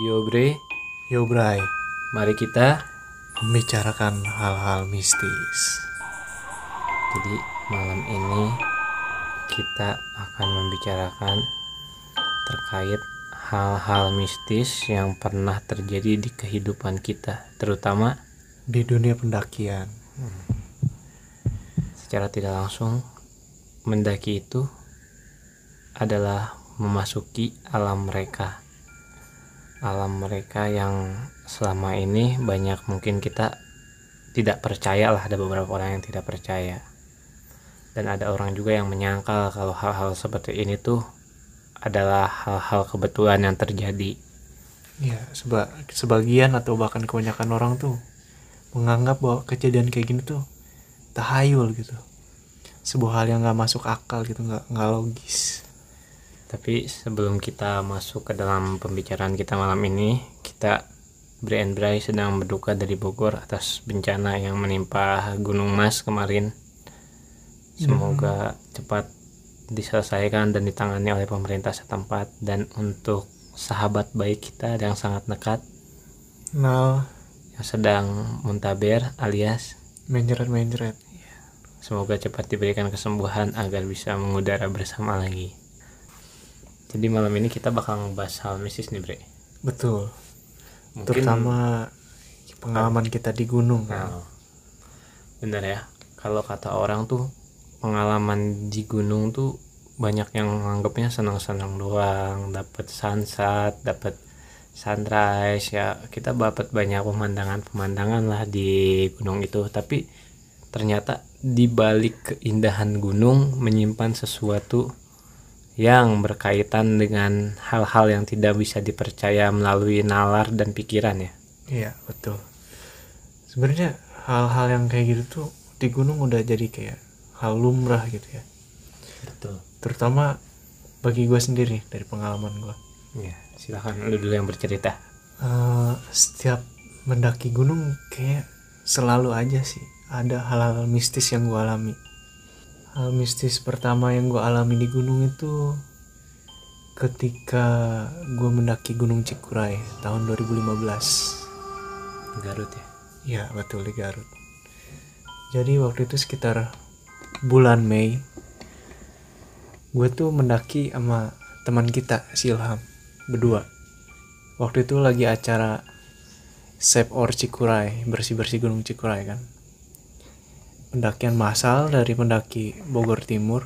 Yo Bre, Yo Bray, mari kita. membicarakan hal-hal mistis. Jadi malam ini kita akan membicarakan terkait hal-hal mistis yang pernah terjadi di kehidupan kita, terutama Di dunia pendakian, secara tidak langsung mendaki itu adalah memasuki alam mereka. Alam mereka yang selama ini banyak mungkin kita tidak percaya lah ada beberapa orang yang tidak percaya. Dan ada orang juga yang menyangkal kalau hal-hal seperti ini tuh adalah hal-hal kebetulan yang terjadi. ya seba sebagian atau bahkan kebanyakan orang tuh menganggap bahwa kejadian kayak gini tuh tahayul gitu. Sebuah hal yang nggak masuk akal gitu, nggak nggak logis. Tapi sebelum kita masuk ke dalam pembicaraan kita malam ini, kita Bre and Bray sedang berduka dari Bogor atas bencana yang menimpa Gunung Mas kemarin. Semoga cepat diselesaikan dan ditangani oleh pemerintah setempat dan untuk sahabat baik kita yang sangat dekat Nah, yang sedang muntaber alias menjeret-menjeret. semoga cepat diberikan kesembuhan agar bisa mengudara bersama lagi. Jadi malam ini kita bakal ngebahas hal mistis nih Bre. Betul. Mungkin- Terutama pengalaman kita di gunung kan. Nah, bener ya. Kalau kata orang tuh pengalaman di gunung tuh banyak yang menganggapnya senang-senang doang, dapat sunset, dapat sunrise ya. Kita dapat banyak pemandangan-pemandangan lah di gunung itu, tapi ternyata di balik keindahan gunung menyimpan sesuatu yang berkaitan dengan hal-hal yang tidak bisa dipercaya melalui nalar dan pikiran ya. Iya betul. Sebenarnya hal-hal yang kayak gitu tuh di gunung udah jadi kayak hal lumrah gitu ya. Betul. Terutama bagi gue sendiri dari pengalaman gue. Ya, silakan lu dulu yang bercerita. Eh, setiap mendaki gunung kayak selalu aja sih ada hal-hal mistis yang gue alami. Hal mistis pertama yang gue alami di gunung itu ketika gue mendaki Gunung Cikuray tahun 2015. Garut ya. Iya betul di Garut. Jadi waktu itu sekitar bulan Mei, gue tuh mendaki sama teman kita si Ilham berdua. Waktu itu lagi acara Save Or Cikuray, bersih-bersih Gunung Cikuray kan. Pendakian massal dari pendaki Bogor Timur.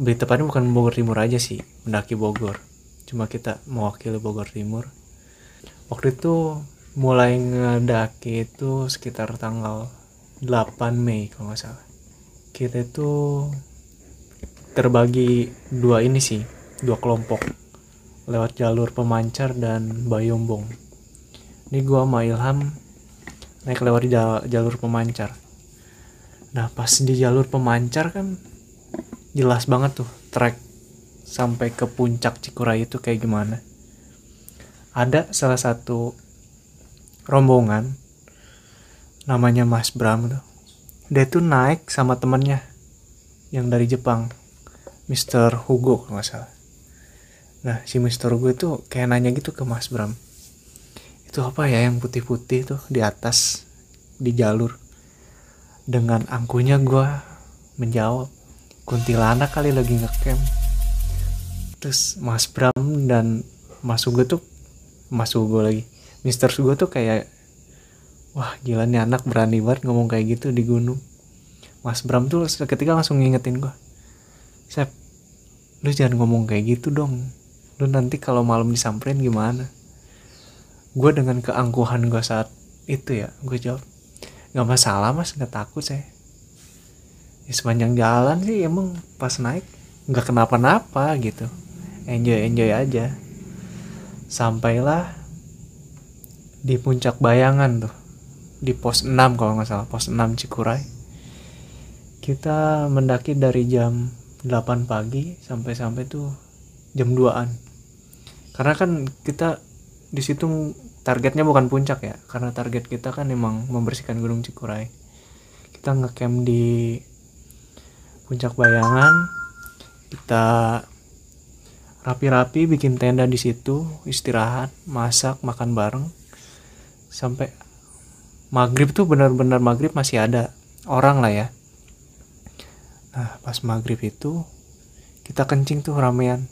Lebih tepatnya bukan Bogor Timur aja sih, pendaki Bogor. Cuma kita mewakili Bogor Timur waktu itu mulai ngedaki itu sekitar tanggal 8 Mei kalau nggak salah kita itu terbagi dua ini sih dua kelompok lewat jalur pemancar dan bayombong ini gua sama Ilham naik lewat jalur pemancar nah pas di jalur pemancar kan jelas banget tuh trek sampai ke puncak Cikuray itu kayak gimana ada salah satu rombongan namanya Mas Bram tuh dia tuh naik sama temennya yang dari Jepang Mr. Hugo kalau nggak salah nah si Mr. Hugo itu kayak nanya gitu ke Mas Bram itu apa ya yang putih-putih tuh di atas di jalur? Dengan angkuhnya gua menjawab kuntilanak kali lagi ngecamp. Terus Mas Bram dan Mas Hugo tuh Mas Hugo lagi Mister Hugo tuh kayak wah gila nih anak berani banget ngomong kayak gitu di gunung. Mas Bram tuh seketika langsung ngingetin gua Sep lu jangan ngomong kayak gitu dong. Lu nanti kalau malam disamperin gimana gue dengan keangkuhan gue saat itu ya gue jawab nggak masalah mas nggak takut saya. Ya, sepanjang jalan sih emang pas naik nggak kenapa-napa gitu. Enjoy enjoy aja. Sampailah di puncak bayangan tuh di pos 6 kalau nggak salah pos 6 Cikuray. Kita mendaki dari jam 8 pagi sampai-sampai tuh jam 2an karena kan kita di situ targetnya bukan puncak ya karena target kita kan emang membersihkan gunung Cikuray. Kita ngecamp di puncak bayangan kita rapi-rapi bikin tenda di situ istirahat masak makan bareng. Sampai maghrib tuh benar-benar maghrib masih ada orang lah ya. Nah pas maghrib itu kita kencing tuh ramean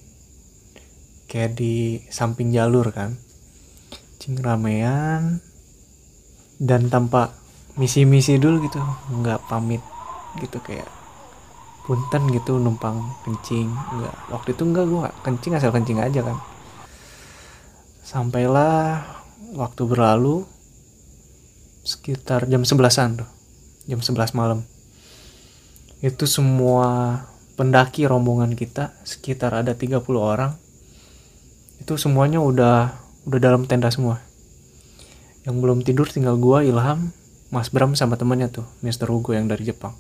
kayak di samping jalur kan kencing ramean. Dan tanpa misi-misi dulu gitu nggak pamit gitu kayak punten gitu numpang kencing enggak waktu itu enggak gua kencing asal kencing aja kan. Sampailah waktu berlalu sekitar jam 11an tuh jam 11 malam. Itu semua pendaki rombongan kita sekitar ada 30 orang. Itu semuanya udah udah dalam tenda semua yang belum tidur tinggal gua Ilham Mas Bram sama temannya tuh Mr. Hugo yang dari Jepang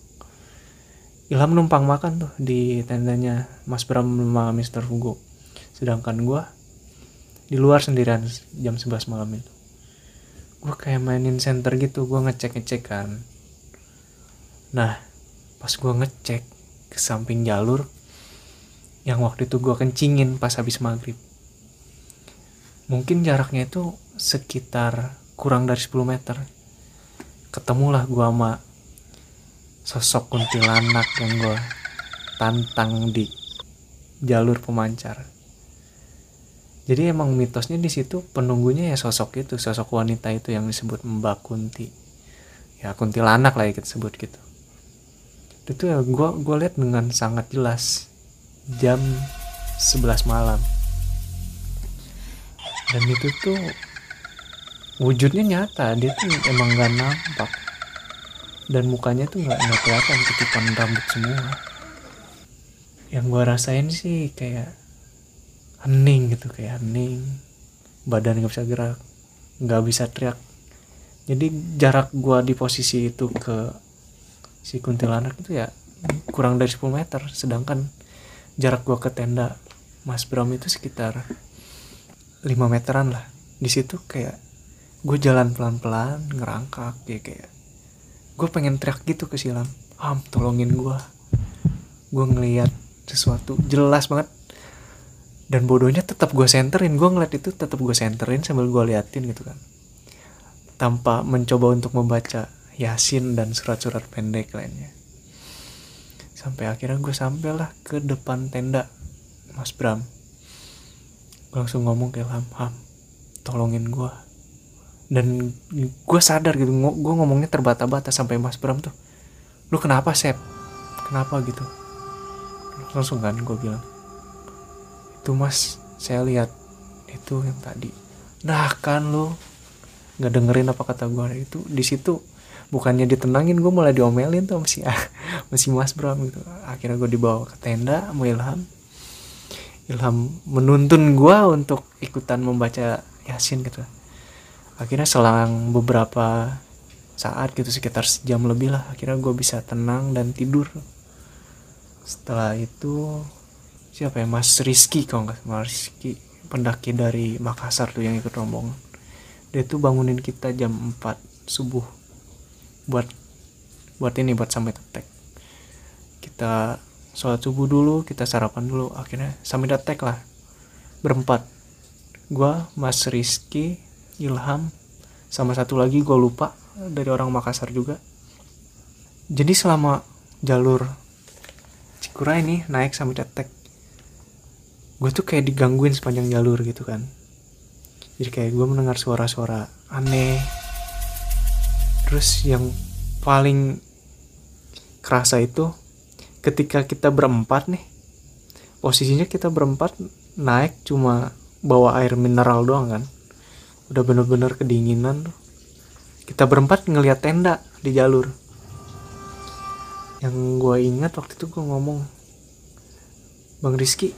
Ilham numpang makan tuh di tendanya Mas Bram sama Mr. Hugo. Sedangkan gue di luar sendirian jam 11 malam itu. Gue kayak mainin center gitu, gue ngecek-ngecek kan. Nah, pas gue ngecek ke samping jalur, yang waktu itu gue kencingin pas habis maghrib. Mungkin jaraknya itu sekitar kurang dari 10 meter. Ketemulah gue sama sosok kuntilanak yang gue tantang di jalur pemancar. Jadi emang mitosnya di situ penunggunya ya sosok itu, sosok wanita itu yang disebut Mbak Kunti. Ya kuntilanak lah ya kita sebut gitu. Itu ya gue gue lihat dengan sangat jelas jam 11 malam. Dan itu tuh wujudnya nyata, dia tuh emang gak nampak. Dan mukanya tuh nggak nggak kelihatan. Titipan rambut semua. Yang gue rasain sih kayak hening gitu. Kayak hening. Badan nggak bisa gerak. Nggak bisa teriak. Jadi jarak gue di posisi itu ke si kuntilanak itu ya kurang dari 10 meter. Sedangkan jarak gue ke tenda Mas Bram itu sekitar 5 meteran lah. Di situ kayak gue jalan pelan-pelan ngerangkak ya kayak gue pengen teriak gitu ke Silam. Ham tolongin gue gue ngeliat sesuatu jelas banget. Dan bodohnya tetap gue senterin. Gue ngeliat itu tetap gue senterin sambil gue liatin gitu kan. Tanpa mencoba untuk membaca yasin dan surat-surat pendek lainnya. Sampai akhirnya gue sampailah ke depan tenda Mas Bram langsung ngomong ke Ham Ham tolongin gue dan gue sadar gitu gue ngomongnya terbata-bata sampai Mas Bram tuh lu kenapa Sep? Kenapa gitu? Langsung kan gue bilang itu Mas saya lihat itu yang tadi. Nah kan lu nggak dengerin apa kata gue itu di situ bukannya ditenangin gue malah diomelin tuh masih masih Mas Bram gitu. Akhirnya gue dibawa ke tenda sama Ilham Ilham menuntun gue untuk ikutan membaca Yasin gitu. Akhirnya selang beberapa saat gitu sekitar sejam lebih lah akhirnya gue bisa tenang dan tidur. Setelah itu siapa ya? Mas Rizky kalau nggak Mas Rizky pendaki dari Makassar tuh yang ikut rombongan. Dia tuh bangunin kita jam 4 subuh buat buat ini buat sampai tetek kita sholat subuh dulu kita sarapan dulu. Akhirnya sampai tetek lah. Berempat. Gue Mas Rizky Ilham sama satu lagi gue lupa dari orang Makassar juga. Jadi selama jalur Cikura ini naik sampai Tetek gue tuh kayak digangguin sepanjang jalur gitu kan. Jadi kayak gue mendengar suara-suara aneh. Terus yang paling kerasa itu ketika kita berempat nih posisinya kita berempat naik cuma bawa air mineral doang kan. Udah bener-bener kedinginan kita berempat ngeliat tenda di jalur. Yang gue ingat waktu itu gue ngomong bang Rizky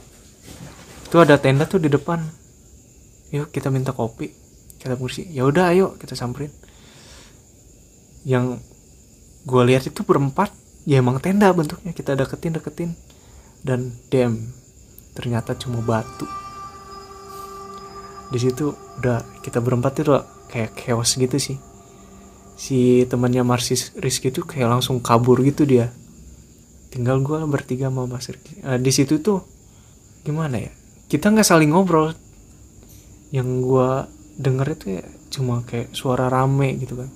itu ada tenda tuh di depan. Yuk kita minta kopi. Kata bang ya udah ayo kita samperin. Yang gue lihat itu berempat ya emang tenda bentuknya. Kita deketin deketin. Dan dem ternyata cuma batu. Di situ udah kita berempat itu kayak chaos gitu sih. Si temannya Marsis Rizky itu kayak langsung kabur gitu dia. Tinggal gue bertiga sama Mas Rizky. Uh, di situ tuh gimana ya? Kita nggak saling ngobrol. Yang gua denger itu ya cuma kayak suara rame gitu kan.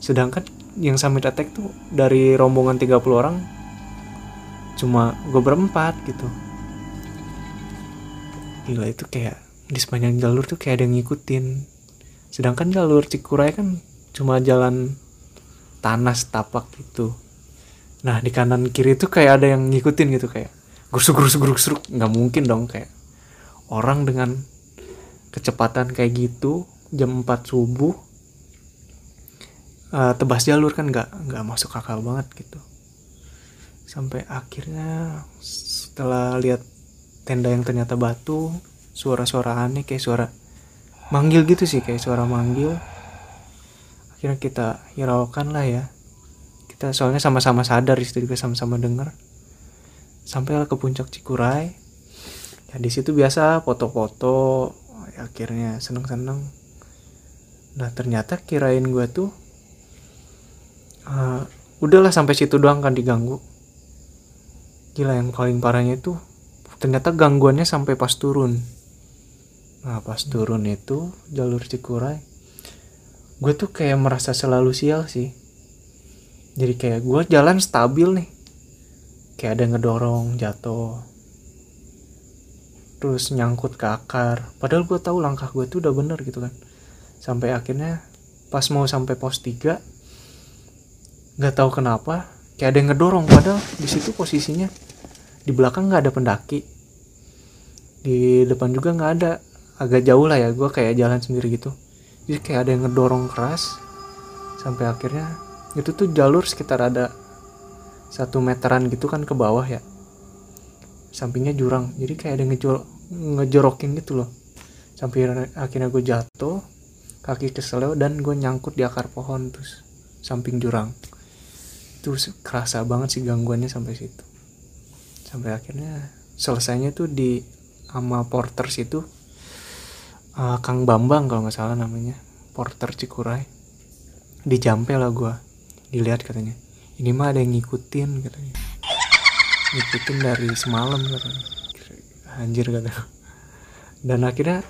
Sedangkan yang summit attack tuh dari rombongan 30 orang cuma gue berempat gitu. Gila itu kayak di sepanjang jalur tuh kayak ada yang ngikutin. Sedangkan jalur Cikuray kan cuma jalan tanah setapak gitu. Nah di kanan kiri tuh kayak ada yang ngikutin gitu kayak grusuk grusuk grusuk nggak mungkin dong kayak orang dengan kecepatan kayak gitu jam 4 subuh uh, tebas jalur kan nggak nggak masuk akal banget gitu. Sampai akhirnya setelah lihat tenda yang ternyata batu suara-suara aneh kayak suara manggil gitu sih kayak suara manggil. Akhirnya kita hiraukan lah ya. Kita soalnya sama-sama sadar istri juga sama-sama dengar sampai ke puncak Cikuray. Ya di situ biasa foto-foto ya, akhirnya seneng-seneng. Nah ternyata kirain gue tuh uh, udahlah sampai situ doang kan diganggu. Gila yang paling parahnya itu ternyata gangguannya sampai pas turun. Nah pas turun itu jalur Cikuray gue tuh kayak merasa selalu sial sih. Jadi kayak gue jalan stabil nih. Kayak ada ngedorong jatuh. Terus nyangkut ke akar. Padahal gue tahu langkah gue tuh udah bener gitu kan. Sampai akhirnya pas mau sampai pos 3 nggak tahu kenapa kayak ada yang ngedorong padahal di situ posisinya di belakang nggak ada pendaki. Di depan juga nggak ada agak jauh lah ya gue kayak jalan sendiri gitu. Jadi kayak ada yang ngedorong keras sampai akhirnya itu tuh jalur sekitar ada satu meteran gitu kan ke bawah ya. Sampingnya jurang jadi kayak ada ngejol ngejorokin gitu loh. Sampai akhirnya gue jatuh kaki keseleo dan gue nyangkut di akar pohon terus samping jurang itu kerasa banget sih gangguannya sampai situ. Sampai akhirnya selesainya tuh di sama porter situ uh, Kang Bambang kalau nggak salah namanya porter Cikuray. Di jampe lah gue dilihat katanya. Ini mah ada yang ngikutin katanya. Ngikutin dari semalam katanya. Anjir kata dan akhirnya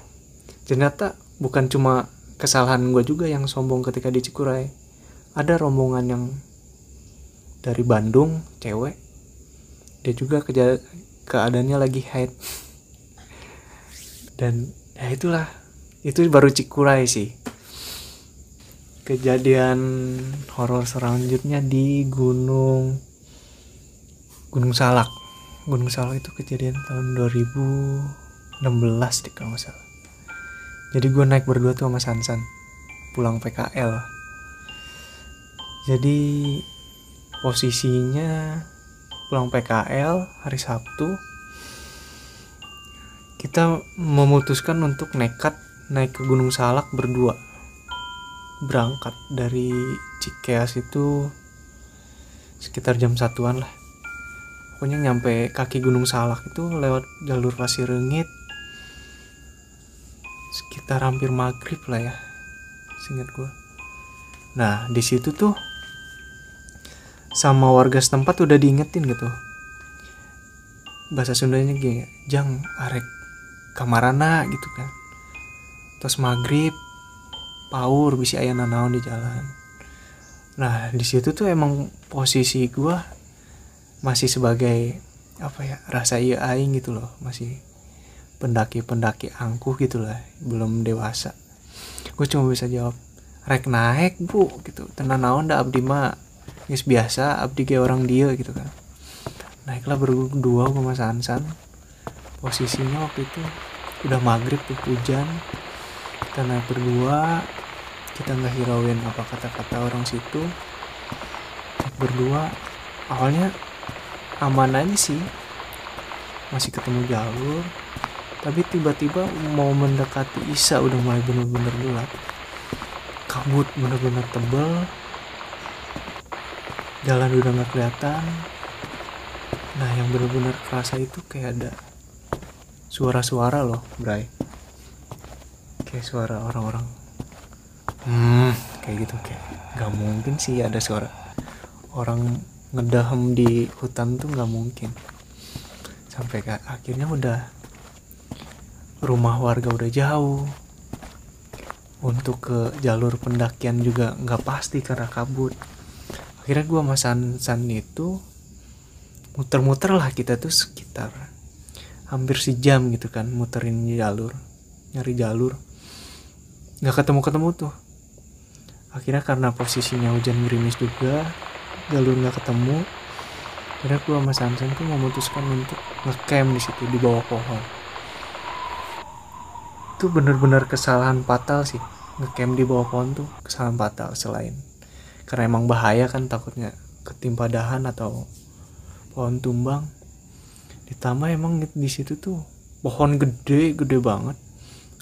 ternyata bukan cuma kesalahan gue juga yang sombong ketika di Cikuray. Ada rombongan yang dari Bandung cewek. Dia juga keja keadaannya lagi haid. Dan ya itulah. Itu baru Cikuray sih. Kejadian horor selanjutnya di Gunung Gunung Salak. Gunung Salak itu kejadian tahun 2016 deh kalau salah. Jadi gue naik berdua tuh sama Sansan pulang PKL jadi posisinya pulang PKL hari Sabtu. Kita memutuskan untuk nekat naik ke Gunung Salak berdua. Berangkat dari Cikeas itu sekitar jam satuan lah. Pokoknya nyampe kaki Gunung Salak itu lewat jalur pasir rengit sekitar hampir maghrib lah ya singkat gue nah di situ tuh sama warga setempat udah diingetin gitu. Bahasa Sundanya gini jang arek kamarana gitu kan. Terus maghrib paur bisa ayah nanaon di jalan. Nah di situ tuh emang posisi gue masih sebagai apa ya rasa iya aing gitu loh masih pendaki-pendaki angkuh gitu lah belum dewasa. Gue cuma bisa jawab rek naik bu gitu. Tenan naon abdi mah Guys biasa abdi kayak orang dia gitu kan naiklah berdua sama Sansan posisinya waktu itu udah maghrib tuh hujan. Kita naik berdua kita nggak hirauin apa kata-kata orang situ. Berdua awalnya aman aja sih. Masih ketemu jalur. Tapi tiba-tiba mau mendekati Isa udah mulai bener-bener gelap. Kabut bener-bener tebel jalan udah nggak kelihatan. Nah yang bener-bener kerasa itu kayak ada suara-suara loh Bray. Kayak suara orang-orang. Hmm kayak gitu kayak nggak mungkin sih ada suara. Orang ngedahem di hutan tuh nggak mungkin. Sampai kayak akhirnya udah rumah warga udah jauh. Untuk ke jalur pendakian juga nggak pasti karena kabut akhirnya gue sama San San itu muter-muter lah kita tuh sekitar hampir sejam gitu kan muterin jalur nyari jalur. Nggak ketemu-ketemu tuh. Akhirnya karena posisinya hujan gerimis juga jalur nggak ketemu akhirnya gue sama San San tuh memutuskan untuk ngecamp di situ di bawah pohon. Itu bener-bener kesalahan fatal sih ngecamp di bawah pohon tuh kesalahan fatal selain karena emang bahaya kan takutnya ketimpa dahan atau pohon tumbang. Ditambah emang di situ tuh pohon gede gede banget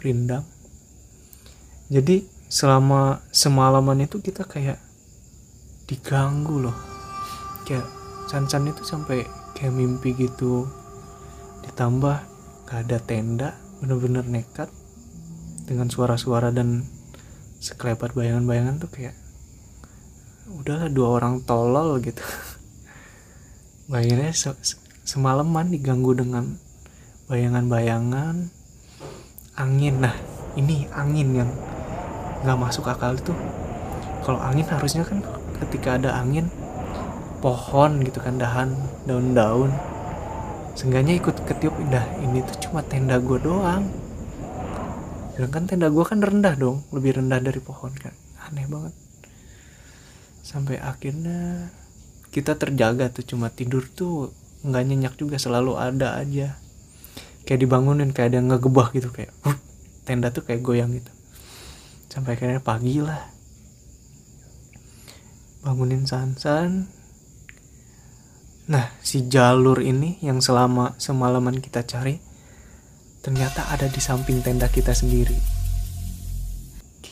rindang. Jadi selama semalaman itu kita kayak diganggu loh. Kayak San-San itu sampai kayak mimpi gitu. Ditambah gak ada tenda bener-bener nekat dengan suara-suara dan sekelebat bayangan-bayangan tuh kayak udahlah dua orang tolol gitu. Bayangannya se semalaman diganggu dengan bayangan-bayangan. Angin nah ini angin yang nggak masuk akal itu kalau angin harusnya kan ketika ada angin pohon gitu kan dahan daun-daun. Seenggaknya ikut ketiup indah ini tuh cuma tenda gue doang. Sedangkan tenda gue kan rendah dong lebih rendah dari pohon kan. Aneh banget sampai akhirnya kita terjaga tuh cuma tidur tuh nggak nyenyak juga selalu ada aja. Kayak dibangunin kayak ada ngegebah gitu kayak tenda tuh kayak goyang gitu. Sampai akhirnya pagi lah. Bangunin Sansan. Nah si jalur ini yang selama semalaman kita cari ternyata ada di samping tenda kita sendiri.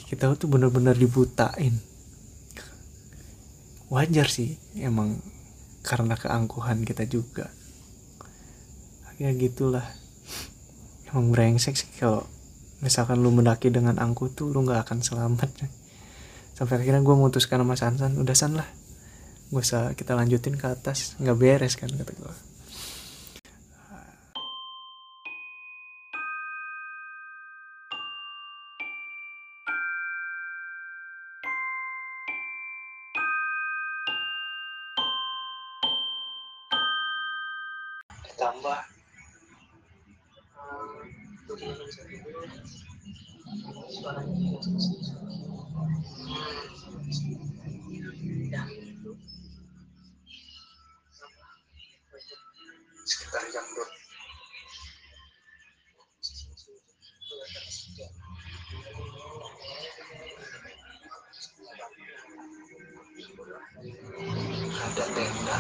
Kita tuh bener-bener dibutain wajar sih emang karena keangkuhan kita juga. Ya gitulah. Emang brengsek sih kalau misalkan lu mendaki dengan angku tuh lu nggak akan selamat sampai akhirnya gue memutuskan sama Sansan udah san lah. Usah kita lanjutin ke atas. Nggak beres kan kata gue ditambah sekitar jam dua. Ada tenda